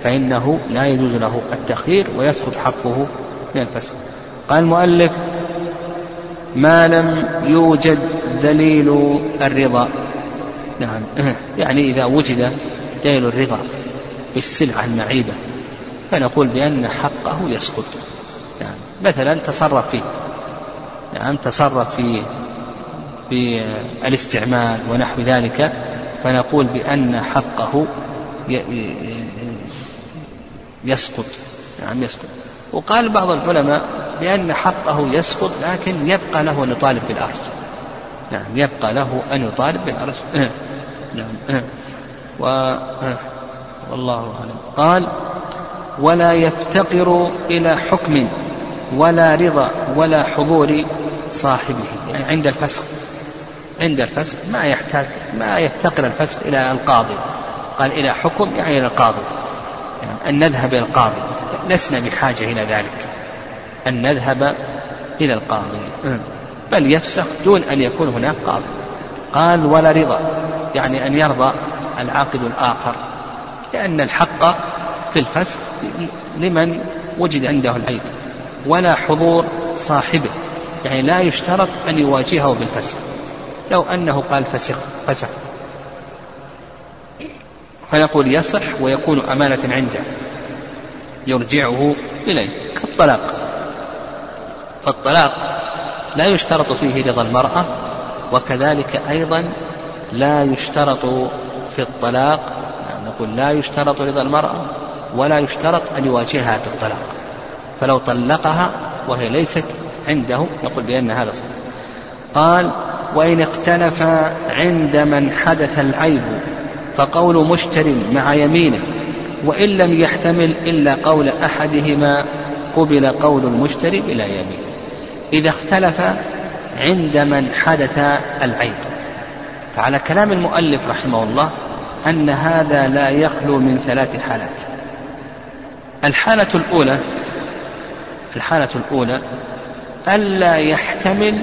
فإنه لا يجوز له التخيير ويسقط حقه من الفسق قال المؤلف ما لم يوجد دليل الرضا. نعم. يعني إذا وجد دليل الرضا بالسلعة المعيبة فنقول بأن حقه يسقط. مثلا تصرف فيه. نعم تصرف في في الاستعمال ونحو ذلك فنقول بأن حقه يسقط. نعم يسقط. وقال بعض العلماء بأن حقه يسقط لكن يبقى له أن يطالب بالأرش نعم يبقى له أن يطالب بالأرش نعم. و والله أعلم. قال ولا يفتقر إلى حكم ولا رضا ولا حضور صاحبه يعني عند الفسخ عند الفسخ ما يحتاج ما يفتقر الفسخ إلى القاضي. قال إلى حكم يعني إلى القاضي. يعني أن نذهب إلى القاضي. لسنا بحاجة إلى ذلك. أن نذهب إلى القاضي. بل يفسخ دون أن يكون هناك قاضي. قال ولا رضا يعني أن يرضى العاقد الآخر. لأن الحق في الفسخ لمن وجد عنده العيب ولا حضور صاحبه يعني لا يشترط أن يواجهه بالفسخ لو أنه قال فسخ فسخ فنقول يصح ويكون أمانة عنده. يرجعه إليه. كالطلاق. فالطلاق لا يشترط فيه رضا المرأة وكذلك أيضا لا يشترط في الطلاق نقول لا يشترط رضا المرأة ولا يشترط أن يواجهها بالطلاق فلو طلقها وهي ليست عنده نقول بأن هذا صحيح. قال وإن اختلف عند من حدث العيب فقول مشتر مع يمينه وإن لم يحتمل إلا قول أحدهما قبل قول المشتري بلا يمين إذا اختلف عند من حدث العيب. فعلى كلام المؤلف رحمه الله أن هذا لا يخلو من ثلاث حالات. الحالة الأولى الحالة الأولى ألا يحتمل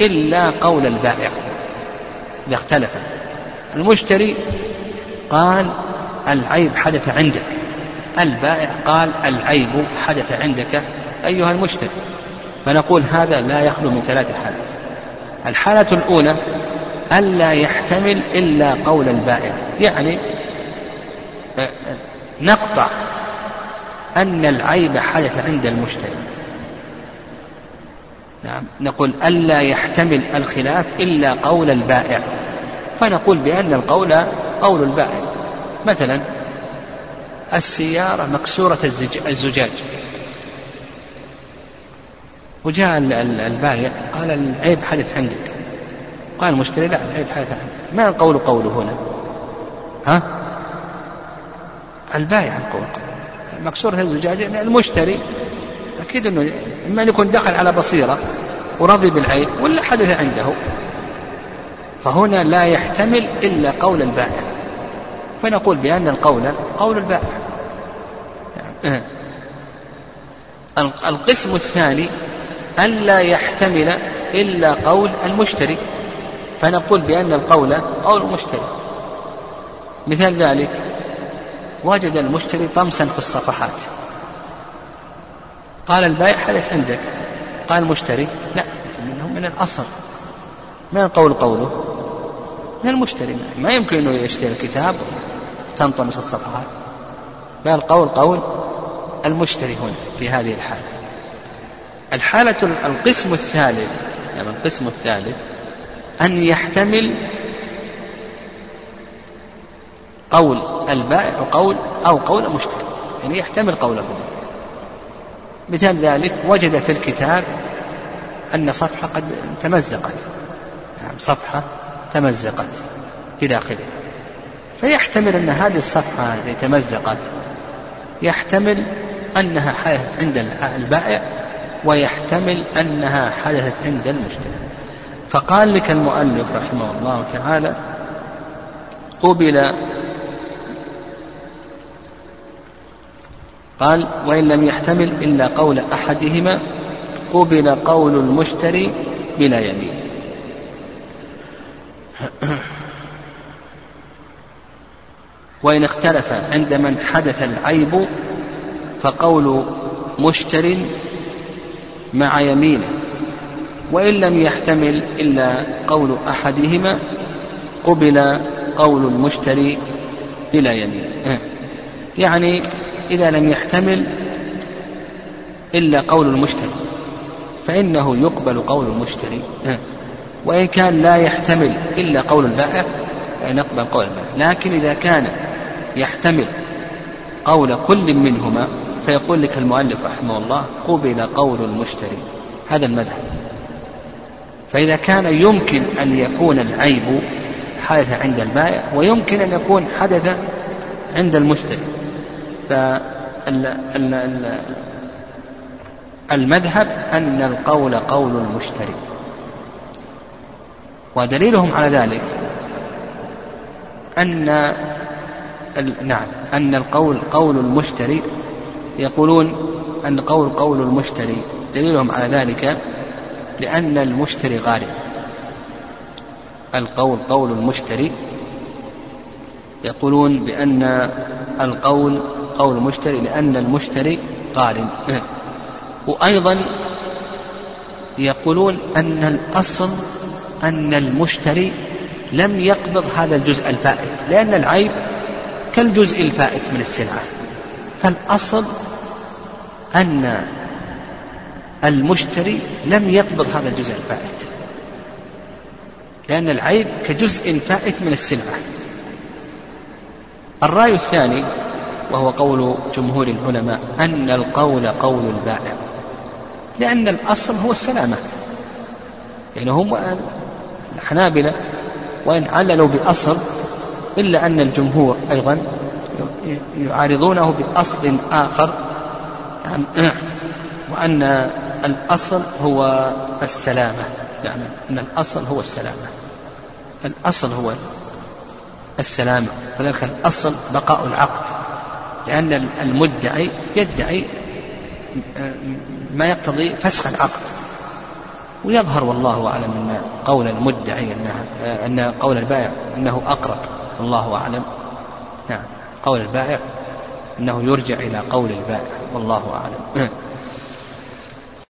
إلا قول البائع. إذا اختلف. المشتري قال العيب حدث عندك. البائع قال العيب حدث عندك. أيها المشتري فنقول هذا لا يخلو من ثلاث حالات. الحالة الأولى ألا يحتمل إلا قول البائع. يعني آه، نقطع أن العيب حدث عند المشتري. نعم نقول ألا يحتمل الخلاف إلا قول البائع. فنقول بأن القول قول البائع. مثلا السيارة مكسورة الزجاج. وجاء البائع قال العيب حدث عندك. قال المشتري لا العيب حدث عندك. ما القول قوله هنا؟ ها؟ البائع القول مكسورة الزجاجة المشتري أكيد أنه إما أن يكون دخل على بصيرة ورضي بالعيب ولا حدث عنده. فهنا لا يحتمل إلا قول البائع. فنقول بأن القول قول البائع. القسم الثاني ألا يحتمل إلا قول المشتري. فنقول بأن القول قول المشتري. مثال ذلك وجد المشتري طمسا في الصفحات. قال البائع حدث عندك؟ قال المشتري لا منه من الأصل. من القول قوله؟ من المشتري ما يمكن أنه يشتري الكتاب تنطمس الصفحات. بل القول؟ قول المشتري هنا في هذه الحالة. الحالة القسم الثالث يعني القسم الثالث أن يحتمل قول البائع وقول أو قول المشتري يعني يحتمل قوله. مثال ذلك وجد في الكتاب أن صفحة قد تمزقت. نعم صفحة تمزقت إلى آخره. فيحتمل أن هذه الصفحة التي تمزقت يحتمل أنها حدثت عند البائع ويحتمل أنها حدثت عند المشتري. فقال لك المؤلف رحمه الله تعالى قبل قال وإن لم يحتمل إلا قول أحدهما قبل قول المشتري بلا يمين. وإن اختلف عند من حدث العيب فقول مشتر مع يمينه. وإن لم يحتمل إلا قول أحدهما قبل قول المشتري بلا يمين. يعني إذا لم يحتمل إلا قول المشتري فإنه يقبل قول المشتري. وإن كان لا يحتمل إلا قول البائع فنقبل قول البائع. لكن إذا كان يحتمل قول كل منهما فيقول لك المؤلف رحمه الله قبل قول المشتري. هذا المذهب. فإذا كان يمكن أن يكون العيب حدث عند البائع ويمكن أن يكون حدث عند المشتري. فالمذهب أن القول قول المشتري. ودليلهم على ذلك أن نعم أن القول قول المشتري يقولون أن قول قول المشتري دليلهم على ذلك لأن المشتري غارم القول قول المشتري يقولون بأن القول قول المشتري لأن المشتري قارن. وأيضا يقولون أن الأصل أن المشتري لم يقبض هذا الجزء الفائت لأن العيب كالجزء الفائت من السلعة. فالأصل أن المشتري لم يقبض هذا الجزء الفائت لأن العيب كجزء فائت من السلعة. الرأي الثاني وهو قول جمهور العلماء أن القول قول البائع لأن الأصل هو السلامة. يعني هم الحنابلة وإن عللوا بأصل إلا أن الجمهور أيضا يعارضونه بأصل آخر وأن الأصل هو السلامة يعني أن الأصل هو السلامة. الأصل هو السلامة فذلك الأصل بقاء العقد. لأن المدعي يدعي ما يقتضي فسخ العقد ويظهر والله أعلم أن قول المدعي أنها أن قول البائع أنه أقرب. والله أعلم. نعم. قول البائع أنه يرجع إلى قول البائع. والله أعلم.